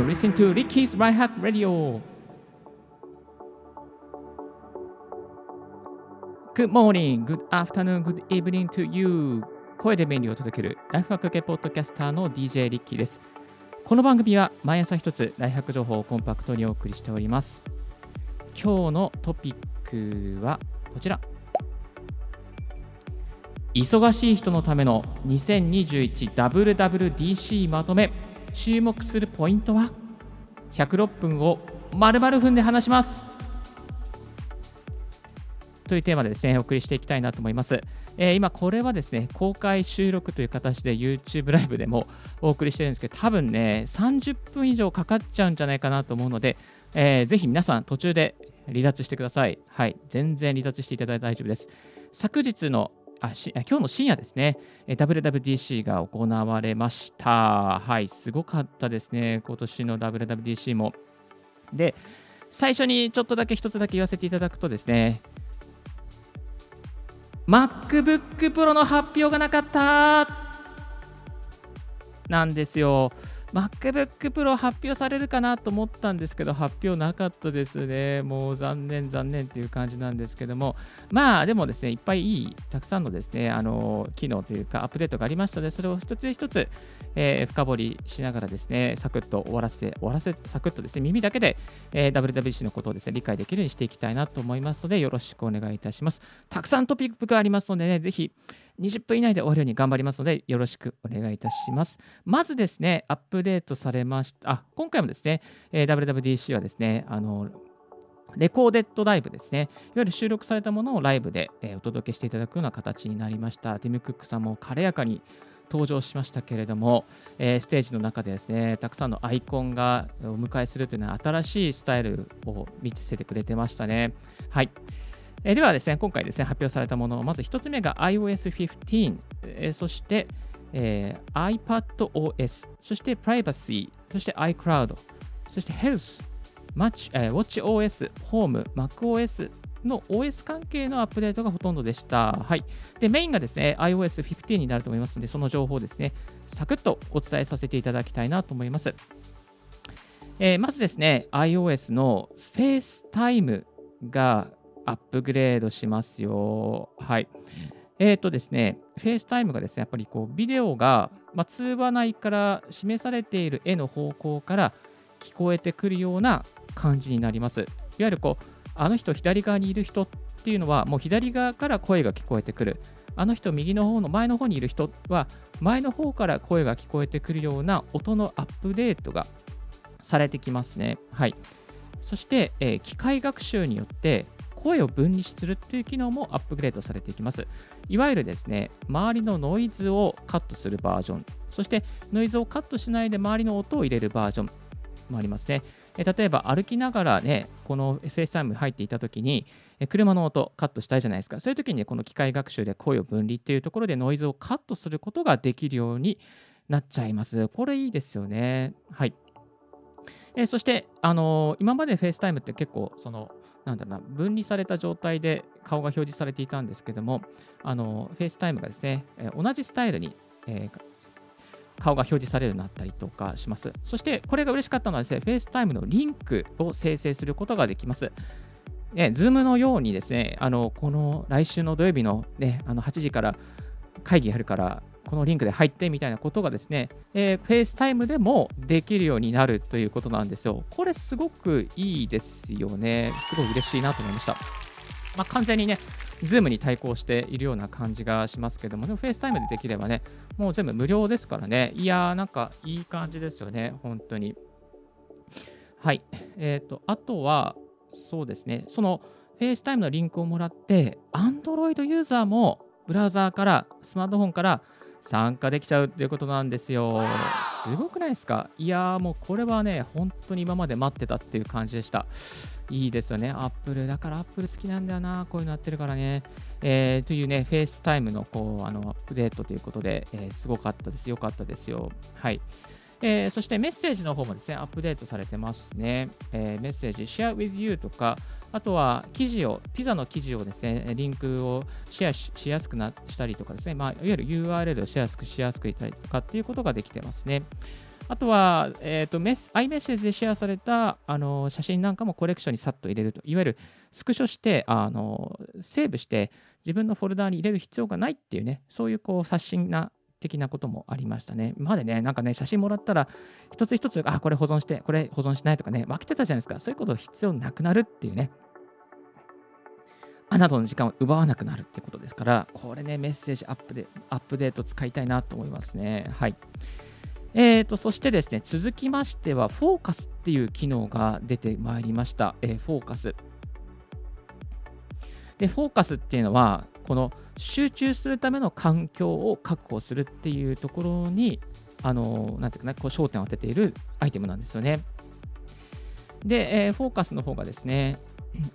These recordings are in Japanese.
to listen to Ricky's Right Hack Radio. Good morning, good afternoon, good evening to you. 声で便利を届けるライフハック系ポッドキャスターの DJ リッキーです。この番組は毎朝一つライフハック情報をコンパクトにお送りしております。今日のトピックはこちら。忙しい人のための 2021WWDC まとめ注目するポイントは？106分を丸々踏んで話します。というテーマでですねお送りしていきたいなと思います、えー、今これはですね公開収録という形で YouTube ライブでもお送りしてるんですけど多分ね30分以上かかっちゃうんじゃないかなと思うので、えー、ぜひ皆さん途中で離脱してください。はい全然離脱していただいて大丈夫です。昨日のあし今日の深夜ですね、WWDC が行われました。はい、すごかったですね、今年の WWDC も。で、最初にちょっとだけ一つだけ言わせていただくとですね、MacBook Pro の発表がなかったなんですよ。MacBook Pro 発表されるかなと思ったんですけど、発表なかったですね。もう残念、残念っていう感じなんですけども、まあでもですね、いっぱいいい、たくさんのですね、あの機能というかアップデートがありましたので、それを一つ一つ、えー、深掘りしながらですね、サクッと終わらせて、終わらせて、サクッとですね、耳だけで、えー、WWC のことをですね、理解できるようにしていきたいなと思いますので、よろしくお願いいたします。たくさんトピックがありますのでね、ぜひ、20分以内で終わるように頑張りますので、よろしくお願いいたします。まずですね、アップデートされました。あ、今回もですね、えー、WWDC はですね、あの、レコーデッドライブですね。いわゆる収録されたものをライブで、お届けしていただくような形になりました。ティム・クックさんも軽やかに登場しましたけれども、えー、ステージの中でですね、たくさんのアイコンがお迎えするというのは新しいスタイルを見せてくれてましたね。はい。え、ではですね、今回ですね、発表されたもの、まず1つ目が iOS15、え、そして、えー、iPadOS、そして Privacy、そして iCloud、そして Health、Match、えー、WatchOS、Home、MacOS の OS 関係のアップデートがほとんどでした。はい。で、メインがですね、iOS15 になると思いますので、その情報をですね、サクッとお伝えさせていただきたいなと思います。えー、まずですね、iOS の FaceTime がアップグレードしますよ。はい。えっ、ー、とですね、FaceTime がですね、やっぱりこう、ビデオが、まあ、通話内から示されている絵の方向から聞こえてくるような感じになります。いわゆるこう、あの人左側にいる人っていうのは、もう左側から声が聞こえてくる。あの人右の方の前の方にいる人は、前の方から声が聞こえてくるような音のアップデートがされてきますね。はい。そして、えー、機械学習によって声を分離するっていう機能もアップグレードされていきます。いわゆるですね、周りのノイズをカットするバージョン、そしてノイズをカットしないで周りの音を入れるバージョンもありますね。え例えば歩きながらね、この FaceTime に入っていたときに、え車の音カットしたいじゃないですか。そういうときに、ね、この機械学習で声を分離っていうところでノイズをカットすることができるようになっちゃいます。これいいですよね。はい。えそして、あのー、今まで FaceTime って結構、その、なんだろうな、分離された状態で顔が表示されていたんですけども、あの、FaceTime がですね、え同じスタイルに、えー、顔が表示されるようになったりとかします。そして、これが嬉しかったのはですね、FaceTime のリンクを生成することができます。ね、Zoom のようにですね、あのこの来週の土曜日の,、ね、あの8時から会議やるから、このリンクで入ってみたいなことがですね、えー、FaceTime でもできるようになるということなんですよ。これすごくいいですよね。すごい嬉しいなと思いました。まあ、完全にね、Zoom に対抗しているような感じがしますけども、でも FaceTime でできればね、もう全部無料ですからね。いやー、なんかいい感じですよね、本当に。はい。えっ、ー、と、あとは、そうですね、その FaceTime のリンクをもらって、Android ユーザーもブラウザーから、スマートフォンから参加できちゃうっていうことなんですよ。すごくないですか？いやもうこれはね、本当に今まで待ってたっていう感じでした。いいですよね、 Apple。だから Apple 好きなんだよな、こういうのやってるからね。えー、というね、 FaceTime のこうあのアップデートということで、えー、すごかったです。よかったですよ。はい。えー、そしてメッセージの方もですね、アップデートされてますね。えー、メッセージ、 Shared with You とか、あとは記事を、ピザの記事をですね、リンクをシェアしやすくなしたりとかですね、まあ、いわゆる URL をシェアしやすくしたりとかっていうことができてますね。あとは、えーと、メス iMessage でシェアされたあの写真なんかもコレクションにさっと入れると、いわゆるスクショしてあのセーブして自分のフォルダーに入れる必要がないっていうね、そういうこう刷新な的なこともありましたね。今までね、なんかね、写真もらったら、一つ一つ、あ、これ保存して、これ保存しないとかね、分けてたじゃないですか。そういうこと必要なくなるっていうね。あなたの時間を奪わなくなるってことですから、これね、メッセージアップでアップデート使いたいなと思いますね。はい。えーと、そしてですね、続きましては、フォーカスっていう機能が出てまいりました。えー、フォーカス。で、フォーカスっていうのは、この集中するための環境を確保するっていうところに、あの、なんていうかな、こう焦点を当てているアイテムなんですよね。で、えー、フォーカスの方がですね、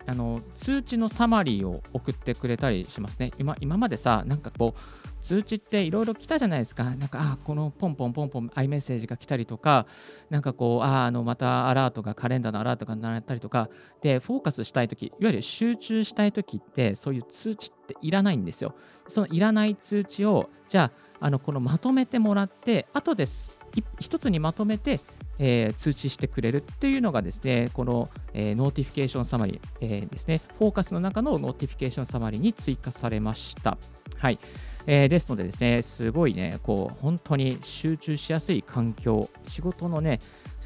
あの通知のサマリーを送ってくれたりしますね。今今までさ、なんかこう、通知っていろいろ来たじゃないですか。なんか、あ、このポンポンポンポン、アイメッセージが来たりとか、なんかこう、あ、あのまたアラートが、カレンダーのアラートが鳴ったりとか、で、フォーカスしたいとき、いわゆる集中したいときって、そういう通知っていらないんですよ。そのいらない通知を、じゃあ、あのこのまとめてもらって、後です。一つにまとめてえー、通知してくれるっていうのがですね、この、えー、 notification summary、えー、ですね、フォーカスの中の notification summary に追加されました。はい。えー、ですのでですね、すごいね、こう、本当に集中しやすい環境、仕事のね、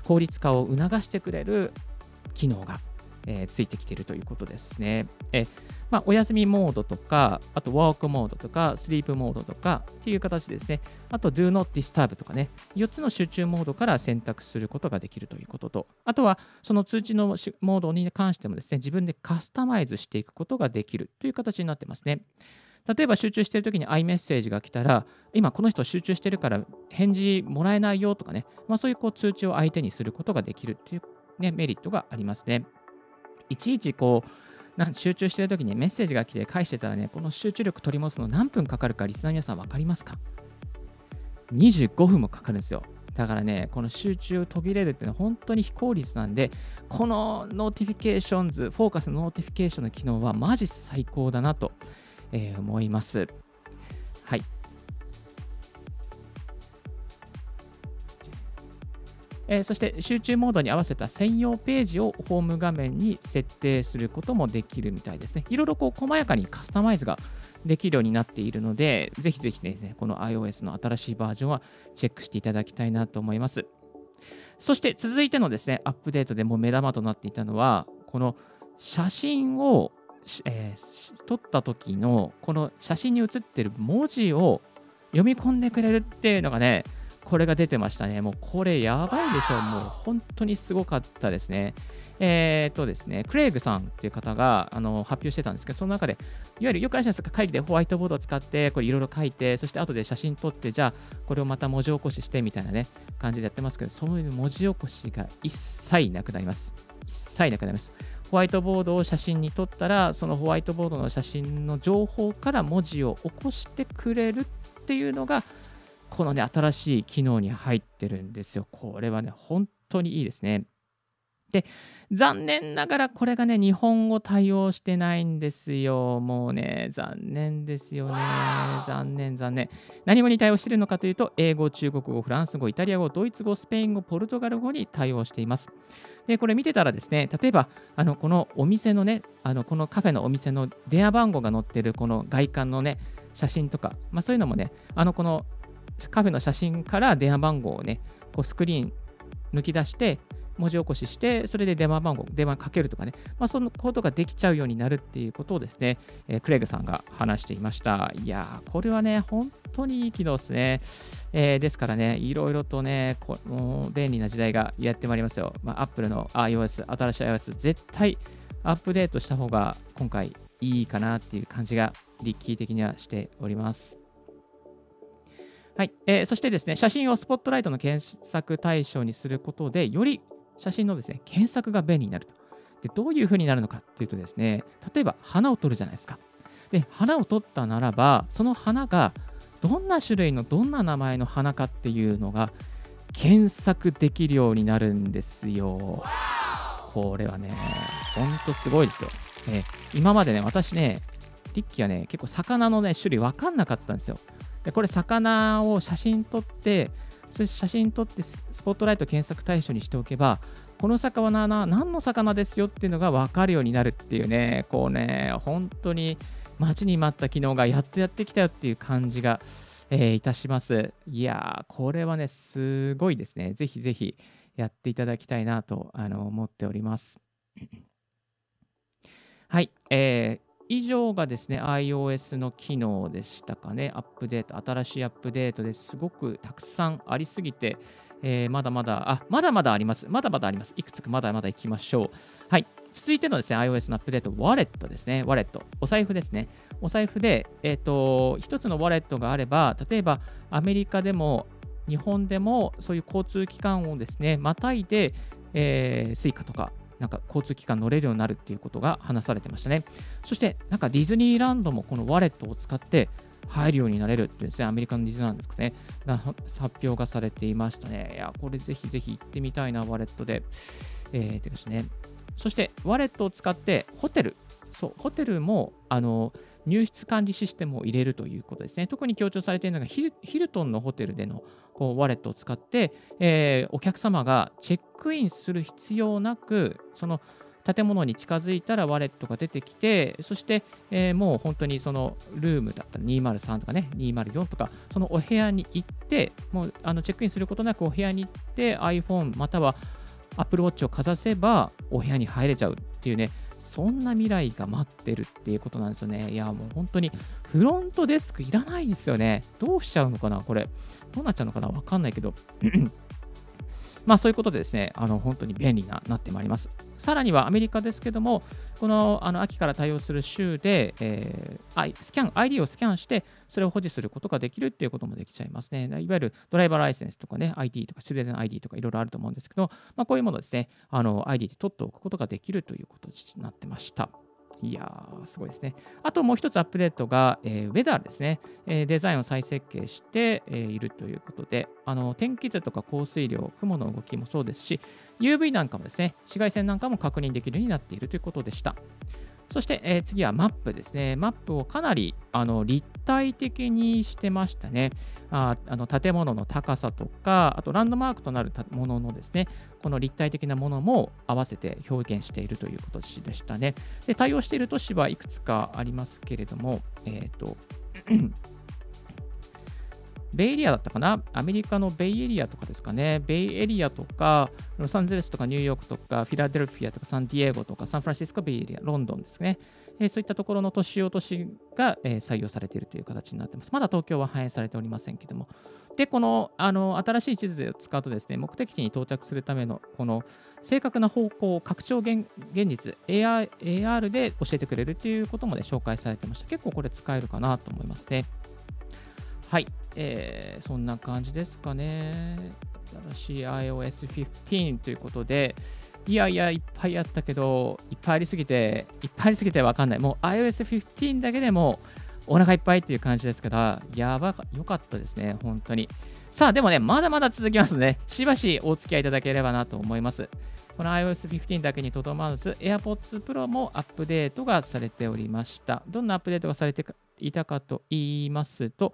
効率化を促してくれる機能がえー、ついてきているということですね。えまあ、お休みモードとか、あとワークモードとか、スリープモードとかっていう形ですね、あと Do Not Disturb とかね、4つの集中モードから選択することができるということと、あとはその通知のモードに関してもですね、自分でカスタマイズしていくことができるという形になってますね。例えば集中しているときに iMessage が来たら、今この人集中してるから返事もらえないよとかね、まあ、そういうこう通知を相手にすることができるという、ね、メリットがありますね。いちいちこう、な集中してるときにメッセージが来て返してたらね、この集中力取り戻すの何分かかるか、リスナーの皆さん分かりますか ?25 分もかかるんですよ。だからね、この集中途切れるっていうのは本当に非効率なんで、この notifications、フォーカスの notification の機能はマジ最高だなと、えー、思います。はい。えー、そして集中モードに合わせた専用ページをホーム画面に設定することもできるみたいですね。いろいろこう細やかにカスタマイズができるようになっているので、ぜひぜひですね、この iOS の新しいバージョンはチェックしていただきたいなと思います。そして続いてのですね、アップデートでも目玉となっていたのは、この写真を、えー、撮った時のこの写真に写ってる文字を読み込んでくれるっていうのがね、これが出てましたね。もうこれやばいでしょ。もう本当にすごかったですね。えー、っとですね、クレイグさんっていう方があの発表してたんですけど、その中で、いわゆるよくあるじゃないですか、会議でホワイトボードを使って、これいろいろ書いて、そして後で写真撮って、じゃあこれをまた文字起こししてみたいなね、感じでやってますけど、そういう文字起こしが一切なくなります。一切なくなります。ホワイトボードを写真に撮ったら、そのホワイトボードの写真の情報から文字を起こしてくれるっていうのが、このね、新しい機能に入ってるんですよ。これはね、本当にいいですね。で、残念ながらこれがね、日本語対応してないんですよ。もうね、残念ですよね。残念、残念。何語に対応しているのかというと、英語、中国語、フランス語、イタリア語、ドイツ語、スペイン語、ポルトガル語に対応しています。で、これ見てたらですね、例えば、あのこのお店のね、あのこのカフェのお店の電話番号が載ってるこの外観のね、写真とか、まあ、そういうのもね、あのこのカフェの写真から電話番号をね、こうスクリーン抜き出して、文字起こしして、それで電話番号、電話かけるとかね、まあ、そのことができちゃうようになるっていうことをですね、えー、クレイグさんが話していました。いやー、これはね、本当にいい機能ですね。えー、ですからね、いろいろとね、こもう便利な時代がやってまいりますよ。まあ、Apple の iOS、新しい iOS、絶対アップデートした方が今回いいかなっていう感じが、リッキー的にはしております。はい、えー、そしてですね、写真をスポットライトの検索対象にすることで、より写真のですね、検索が便利になると。で、どういうふうになるのかっていうとですね、例えば花を撮るじゃないですか。で、花を撮ったならば、その花がどんな種類のどんな名前の花かっていうのが検索できるようになるんですよ。これはね、ほんとすごいですよ。え、今までね、私ね、リッキーはね、結構魚のね、種類分かんなかったんですよ。でこれ魚を写真撮ってそして写真撮ってスポットライト検索対象にしておけば、この魚は何の魚ですよっていうのが分かるようになるっていうね、こうね、本当に待ちに待った機能がやっとやってきたよっていう感じが、えー、いたします。いやー、これはね、すごいですね。ぜひぜひやっていただきたいなとあの思っております。はい、えー、以上がですね、iOS の機能でしたかね。アップデート、新しいアップデートですごくたくさんありすぎて、えー、まだまだ、あ、まだまだあります。まだまだあります。いくつかまだまだいきましょう。はい。続いてのですね、iOS のアップデート、 Wallet ですね。 Wallet。お財布ですね。お財布で、えっ、ー、と、一つの Wallet があれば、例えばアメリカでも日本でもそういう交通機関をですね、またいで、えー、 Suica とかなんか交通機関乗れるようになるっていうことが話されてましたね。そして、なんかディズニーランドもこの Wallet を使って入るようになれるってですね、アメリカのディズニーランドですね、が発表がされていましたね。いや、これぜひぜひ行ってみたいな、 Wallet で。えー、でですね。そして、ワレットを使ってホテル、そう、ホテルも、あの、入室管理システムを入れるということですね。特に強調されているのがヒルトンのホテルでのこうワレットを使って、えー、お客様がチェックインする必要なく、その建物に近づいたらワレットが出てきて、そして、えー、もう本当にそのルームだったら203とかね、204とか、そのお部屋に行って、もうあのチェックインすることなくお部屋に行って iPhone または Apple Watch をかざせばお部屋に入れちゃうっていうね、そんな未来が待ってるっていうことなんですよね。いや、もう本当にフロントデスクいらないですよね。どうしちゃうのかなこれ。どうなっちゃうのかなわかんないけど。まあそういうことでですね、あの本当に便利ななってまいります。さらにはアメリカですけども、このあの秋から対応する州で、えー、スキャン、ID をスキャンして、それを保持することができるっていうこともできちゃいますね。いわゆるドライバーライセンスとかね、ID とか、スレデン ID とかいろいろあると思うんですけど、まあ、こういうものですね、あの ID で取っておくことができるということになってました。いやー、すごいですね。あともう一つアップデートが、えー、ウェダーですね、えー、デザインを再設計して、えー、いるということで、あの天気図とか降水量、雲の動きもそうですし、UV なんかもですね、紫外線なんかも確認できるようになっているということでした。そして、えー、次はマップですね。マップをかなりあの立体的にしてましたね。ああの建物の高さとか、あとランドマークとなるもののですね、この立体的なものも合わせて表現しているということでしたね。で対応している都市はいくつかありますけれども、えっ、ー、と、ベイエリアだったかな？アメリカのベイエリアとかですかね。ベイエリアとか、ロサンゼルスとかニューヨークとか、フィラデルフィアとかサンディエゴとか、サンフランシスコ、ベイエリア、ロンドンですね。え、そういったところの都市用都市が、え、採用されているという形になっています。まだ東京は反映されておりませんけども。で、このあの新しい地図を使うとですね、目的地に到着するためのこの正確な方向を、拡張現実 AR、AR で教えてくれるということも、ね、紹介されてました。結構これ使えるかなと思いますね。はい、えー、そんな感じですかね。新しい iOS15 ということで、いやいや、いっぱいあったけど、いっぱいありすぎて、いっぱいありすぎてわかんない。もう iOS15 だけでもお腹いっぱいっていう感じですから、やばか、よかったですね、本当に。さあ、でもね、まだまだ続きますので、しばしお付き合いいただければなと思います。この iOS15 だけにとどまらず、AirPods Pro もアップデートがされておりました。どんなアップデートがされていたかと言いますと、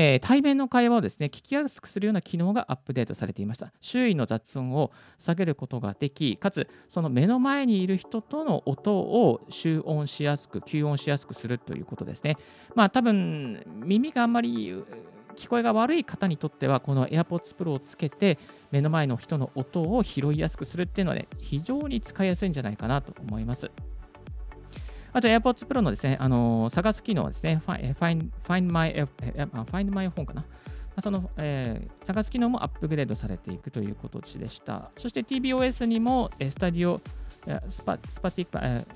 えー、対面の会話をですね、聞きやすくするような機能がアップデートされていました。周囲の雑音を下げることができ、かつ、その目の前にいる人との音を集音しやすく、吸音しやすくするということですね。まあ、多分、耳があんまり聞こえが悪い方にとっては、この AirPods Pro をつけて、目の前の人の音を拾いやすくするっていうのは、ね、非常に使いやすいんじゃないかなと思います。あと AirPods Pro のですね、あの、探す機能はですね、Find, Find, My, Find My Phone かな。その、えー、探す機能もアップグレードされていくということでした。そして TBOS にも、スタディオ、スパスパティック、えー、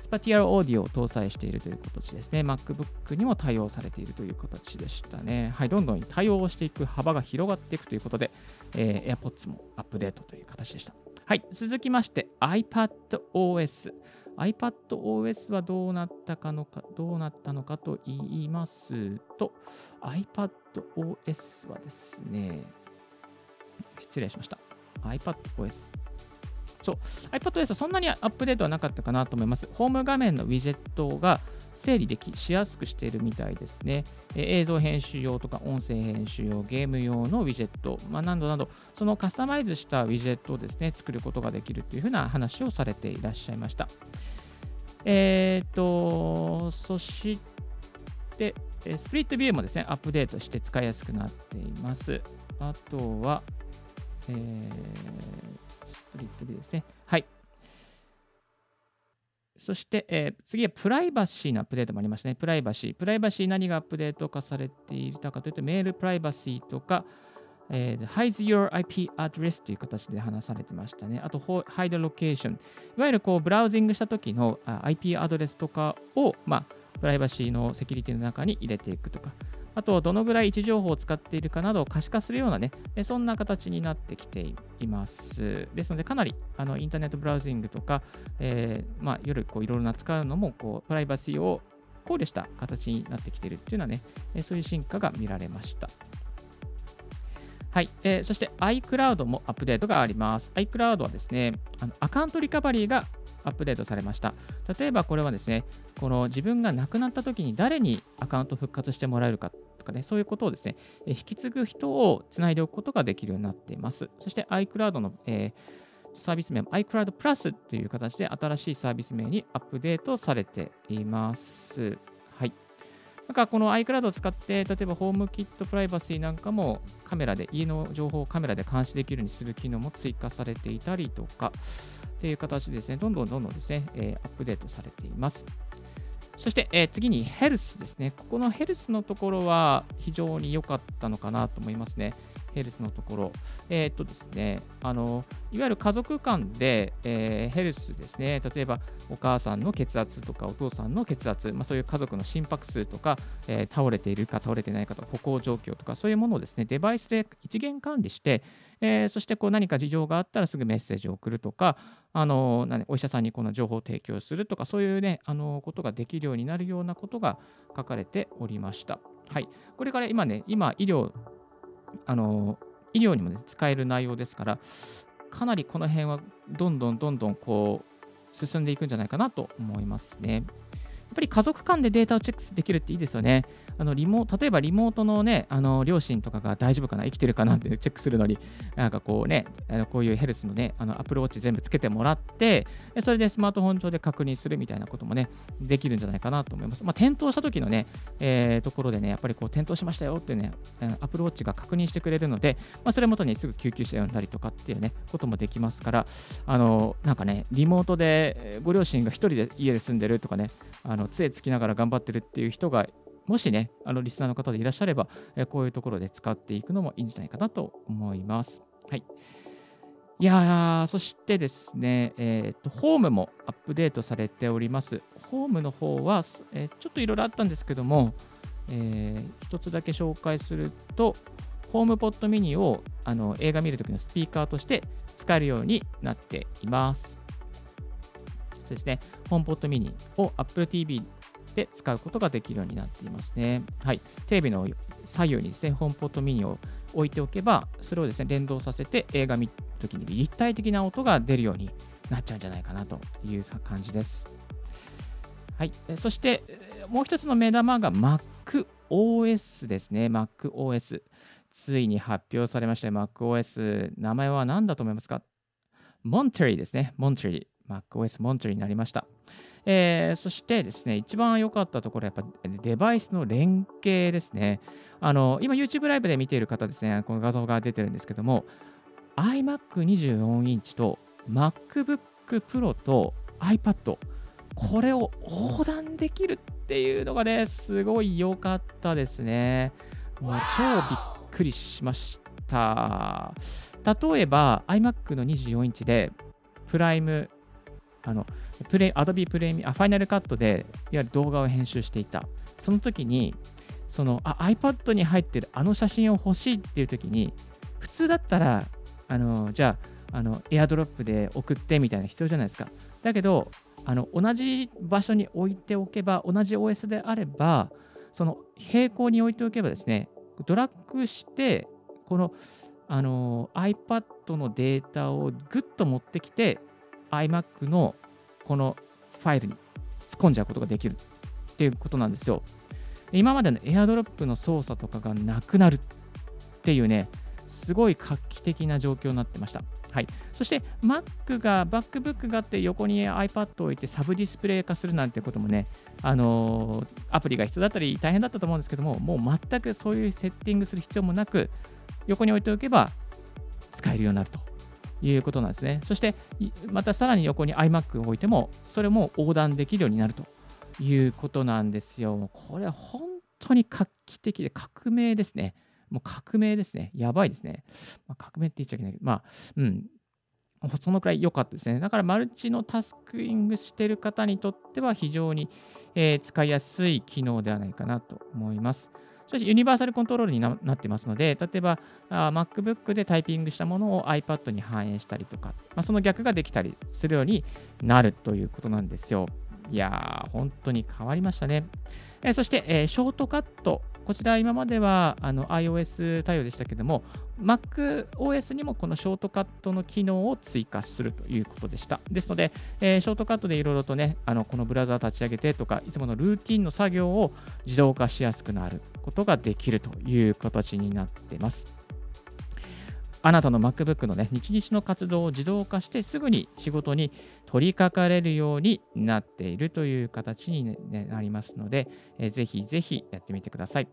スパティアルオーディオを搭載しているという形ですね。MacBook にも対応されているという形でしたね。はい、どんどん対応していく幅が広がっていくということで、えー、AirPods もアップデートという形でした。はい、続きまして iPadOS。iPadOS はどうなったかのか、どうなったのかと言いますと、iPadOS はですね、失礼しました。iPadOS。そう、iPadOS はそんなにアップデートはなかったかなと思います。ホーム画面のウィジェットが整理できしやすくしているみたいですね。え映像編集用とか音声編集用、ゲーム用のウィジェット、まあ、などなど、そのカスタマイズしたウィジェットをですね、作ることができるというふうな話をされていらっしゃいました。えっ、ー、と、そして、スプリットビューもですね、アップデートして使いやすくなっています。あとは、えー、スプリットビューですね。そして、えー、次はプライバシーのアップデートもありましたね。プライバシー。プライバシー何がアップデート化されていたかというと、メールプライバシーとか、えー、Hide Your IP Address という形で話されてましたね。あと、Hide Location。いわゆるこうブラウジングした時の IP アドレスとかを、まあ、プライバシーのセキュリティの中に入れていくとか、あと、どのぐらい位置情報を使っているかなどを可視化するようなね、そんな形になってきています。ですので、かなりあのインターネットブラウジングとか、えー、まあ、夜こういろいろな使うのもこうプライバシーを考慮した形になってきているっていうのはね、そういう進化が見られました。はい、えー、そして iCloud もアップデートがあります。iCloud はですね、あのアカウントリカバリーがアップデートされました。例えばこれはですね、この自分が亡くなった時に誰にアカウント復活してもらえるかかね、そういうことをですね、引き継ぐ人をつないでおくことができるようになっています。そして iCloud の、えー、サービス名も iCloud Plus という形で新しいサービス名にアップデートされています。はい。なんかこの iCloud を使って、例えばホームキットプライバシーなんかもカメラで、家の情報をカメラで監視できるようにする機能も追加されていたりとか、っていう形でですね、どんどんどんどんですね、えー、アップデートされています。そして、えー、次にヘルスですね。ここのヘルスのところは非常に良かったのかなと思いますね。ヘルスのところ。えー、っとですね、あの、いわゆる家族間で、えー、ヘルスですね、例えばお母さんの血圧とかお父さんの血圧、まあ、そういう家族の心拍数とか、えー、倒れているか倒れてないかとか、歩行状況とか、そういうものをですね、デバイスで一元管理して、えー、そしてこう何か事情があったらすぐメッセージを送るとか、あのお医者さんにこの情報を提供するとか、そういうね、あのことができるようになるようなことが書かれておりました。はい。これから今ね、今、医療あの医療にも、ね、使える内容ですから、かなりこの辺はどんどんどんどんこう進んでいくんじゃないかなと思いますね。やっぱり家族間でデータをチェックできるっていいですよね。あのリモ例えばリモートのね、あの両親とかが大丈夫かな、生きてるかなってチェックするのに、なんかこうね、あのこういうヘルスのね、あのアプローチ全部つけてもらって、それでスマートフォン上で確認するみたいなこともね、できるんじゃないかなと思います。まあ、転倒した時のね、えー、ところでね、やっぱりこう転倒しましたよってね、アプローチが確認してくれるので、まあ、それ元にすぐ救急車呼んだりとかっていうね、こともできますから、あの、なんかね、リモートでご両親が1人で家で住んでるとかね、あの杖つきながら頑張ってるっていう人がもしね、あのリスナーの方でいらっしゃれば、えこういうところで使っていくのもいいんじゃないかなと思います。はい。いやーそしてですね、えーと、ホームもアップデートされております。ホームの方は、えー、ちょっといろいろあったんですけども、えー、一つだけ紹介すると、ホームポットミニをあの映画見るときのスピーカーとして使えるようになっています。ですね、ホームポットミニを Apple TV で使うことができるようになっていますね。はい、テレビの左右にですね、ホームポットミニを置いておけば、それをですね、連動させて映画見るときに立体的な音が出るようになっちゃうんじゃないかなという感じです。はい、そしてもう一つの目玉が MacOS ですね。MacOS。ついに発表されました MacOS。名前は何だと思いますか？モンテリーですね。モンテリー。MacOS モントリーになりました。えー、そしてですね、一番良かったところはやっぱデバイスの連携ですね。あの、今 YouTube ライブで見ている方ですね、この画像が出てるんですけども、iMac24 インチと MacBook Pro と iPad、これを横断できるっていうのがね、すごい良かったですね。もう超びっくりしました。例えば iMac の24インチでプライムあのプレ Adobe プレミア、ファイナルカットでいわゆる動画を編集していた。その時に、そのあ iPad に入ってるあの写真を欲しいっていう時に、普通だったら、あのじゃあ、あのエアドロップで送ってみたいな必要じゃないですか。だけど、あの同じ場所に置いておけば、同じ OS であれば、その平行に置いておけばですね、ドラッグして、このあの iPad のデータをぐっと持ってきて、iMac のこのファイルに突っ込んじゃうことができる。っていうことなんですよ。今までの AirDrop の操作とかがなくなるっていうね、すごい画期的な状況になってました。はい、そして Mac が、MacBook があって横に iPad を置いてサブディスプレイ化するなんてこともね、あのー、アプリが必要だったり大変だったと思うんですけども、もう全くそういうセッティングする必要もなく、横に置いておけば使えるようになるということなんですね。そして、またさらに横に iMac を置いても、それも横断できるようになるということなんですよ。これは本当に画期的で革命ですね。もう革命ですね。やばいですね。まあ、革命って言っちゃいけないけど、まあ、うん。そのくらい良かったですね。だからマルチのタスクイングしてる方にとっては非常に、えー、使いやすい機能ではないかなと思います。そしてユニバーサルコントロールになってますので、例えばあ MacBook でタイピングしたものを iPad に反映したりとか、まあ、その逆ができたりするようになるということなんですよ。いやー、本当に変わりましたね。えー、そして、えー、ショートカットこちら今まではあの iOS 対応でしたけども、MacOS にもこのショートカットの機能を追加するということでした。ですので、えー、ショートカットでいろいろとね、あのこのブラウザー立ち上げてとか、いつものルーティンの作業を自動化しやすくなることができるという形になってます。あなたの MacBook のね、日々の活動を自動化してすぐに仕事に取り掛かれるようになっているという形に、ね、なりますので、えー、ぜひぜひやってみてください。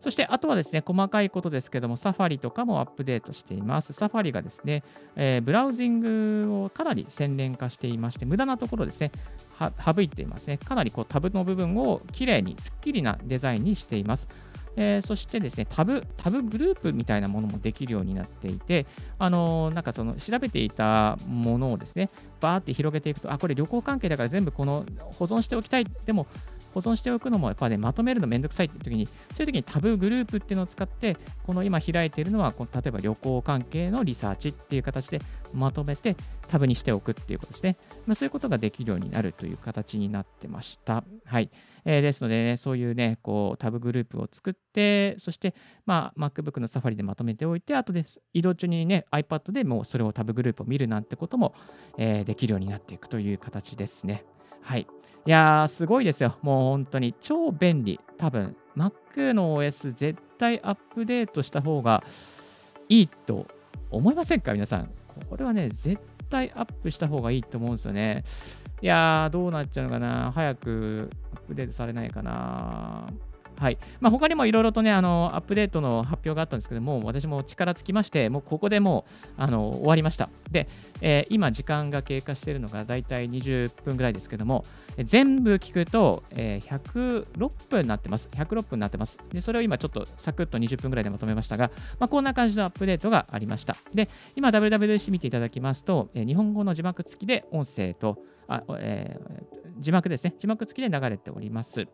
そしてあとはですね、細かいことですけども、サファリとかもアップデートしています。サファリがですね、えー、ブラウジングをかなり洗練化していまして、無駄なところですね、省いていますね。かなりこうタブの部分をきれいに、すっきりなデザインにしています。えー、そしてですね、タブ、タブグループみたいなものもできるようになっていて、あのー、なんかその調べていたものをですね、バーって広げていくと、あ、これ旅行関係だから全部この保存しておきたい。でも、保存しておくのもやっぱね、まとめるのめんどくさいっていう時に、そういう時にタブグループっていうのを使って、この今開いているのは、この例えば旅行関係のリサーチっていう形でまとめてタブにしておくっていうことですね。まあ、そういうことができるようになるという形になってました。はい。えー、ですのでね、そういうね、こうタブグループを作って、そして、まあ、MacBook のサファリでまとめておいて、あとです移動中にね、iPad でもうそれをタブグループを見るなんてことも、えー、できるようになっていくという形ですね。はい。いやー、すごいですよ。もう本当に超便利。多分、Mac の OS 絶対アップデートした方がいいと思いませんか？皆さん。これはね、絶対アップした方がいいと思うんですよね。いやー、どうなっちゃうのかな早くアップデートされないかなはい。まあ、他にもいろいろとね、あの、アップデートの発表があったんですけども、私も力尽きまして、もうここでもう、あの、終わりました。で、えー、今、時間が経過しているのが大体20分ぐらいですけども、全部聞くと、えー、106分になってます。106分になってます。で、それを今ちょっとサクッと20分ぐらいでまとめましたが、まあ、こんな感じのアップデートがありました。で、今、WWDC 見ていただきますと、えー、日本語の字幕付きで音声と、あえー、字幕ですね。字幕付きで流れております。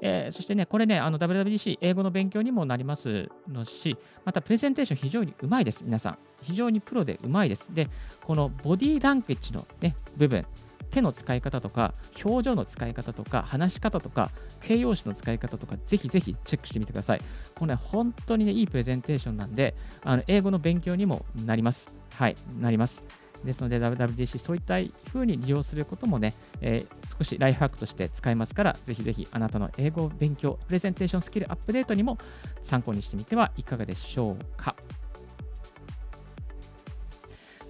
えー、そしてね、これね、WWDC 英語の勉強にもなりますのし、またプレゼンテーション非常にうまいです、皆さん。非常にプロでうまいです。で、このボディランゲッジの、ね、部分、手の使い方とか、表情の使い方とか、話し方とか、形容詞の使い方とか、ぜひぜひチェックしてみてください。これね、本当にね、いいプレゼンテーションなんで、あの英語の勉強にもなります。はい、なります。ですので WWDC そういった風に利用することもね、えー、少しライフハックとして使えますから、ぜひぜひあなたの英語勉強、プレゼンテーションスキルアップデートにも参考にしてみてはいかがでしょうか。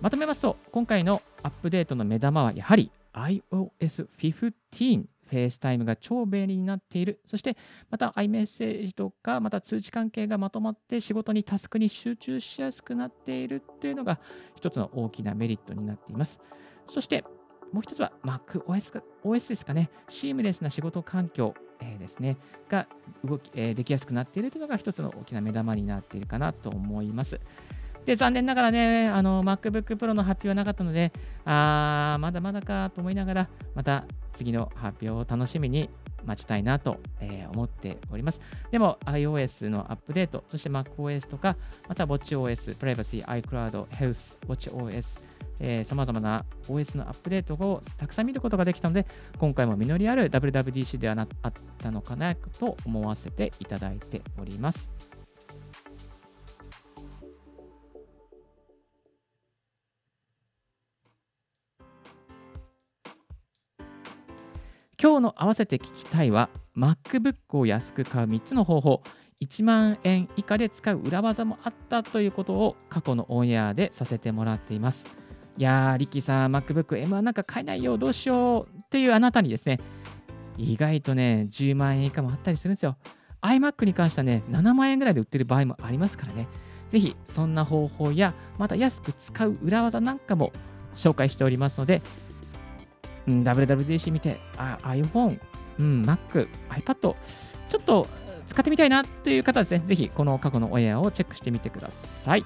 まとめますと、今回のアップデートの目玉はやはり iOS15 FaceTime が超便利になっている。そして、また iMessage とか、また通知関係がまとまって仕事にタスクに集中しやすくなっているっていうのが一つの大きなメリットになっています。そして、もう一つは MacOS OS ですかね。シームレスな仕事環境、えー、ですね、が動き、えー、できやすくなっているというのが一つの大きな目玉になっているかなと思います。で、残念ながらね、あの MacBook Pro の発表はなかったので、あー、まだまだかと思いながら、また次の発表を楽しみに待ちたいなと、え、思っております。でも iOS のアップデート、そして MacOS とか、また WatchOS、Privacy、iCloud、Health、WatchOS、さまざまな OS のアップデートをたくさん見ることができたので、今回も実りある WWDC ではなあったのかなと思わせていただいております。今日の合わせて聞きたいは MacBook を安く買う3つの方法1万円以下で使う裏技もあったということを過去のオンエアでさせてもらっています。いやー、リキさん、MacBook M1 なんか買えないよ、どうしようっていうあなたにですね、意外とね、10万円以下もあったりするんですよ。iMac に関してはね、7万円ぐらいで売ってる場合もありますからね、ぜひそんな方法や、また安く使う裏技なんかも紹介しておりますので、うん、WWDC 見て、あ iPhone、うん、Mac、iPad、ちょっと使ってみたいなっていう方はですね、ぜひこの過去のオンエアをチェックしてみてください。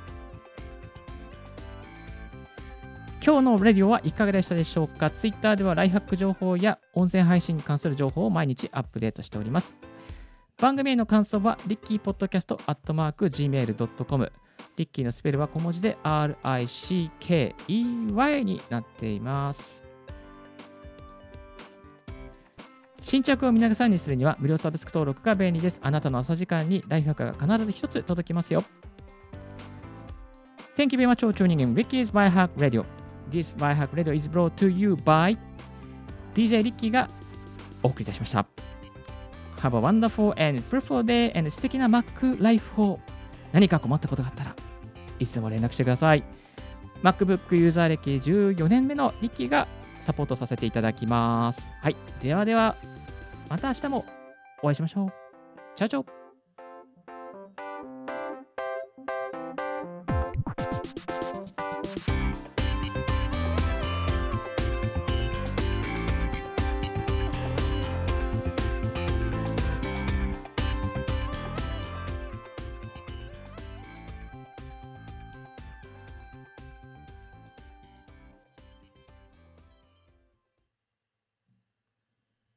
今日のレディオはいかがでしたでしょうか ?Twitter ではライフハック情報や音声配信に関する情報を毎日アップデートしております。番組への感想は、リッキーポッドキャストアットマーク Gmail.com。リッキーのスペルは小文字で RICKEY になっています。新着を見逃さにするには無料サブスク登録が便利です。あなたの朝時間にライフハックが必ず一つ届きますよ。Thank you very much for tuning in Ricky's BiHack Radio. This BiHack Radio is brought to you by DJ リッキーがお送りいたしました。Have a wonderful and fruitful day and 素敵な Mac ライフを何か困ったことがあったらいつでも連絡してください。MacBook ユーザー歴14年目のリッキーがサポートさせていただきます。はい。ではでは。また明日もお会いしましょう。チャオチャオ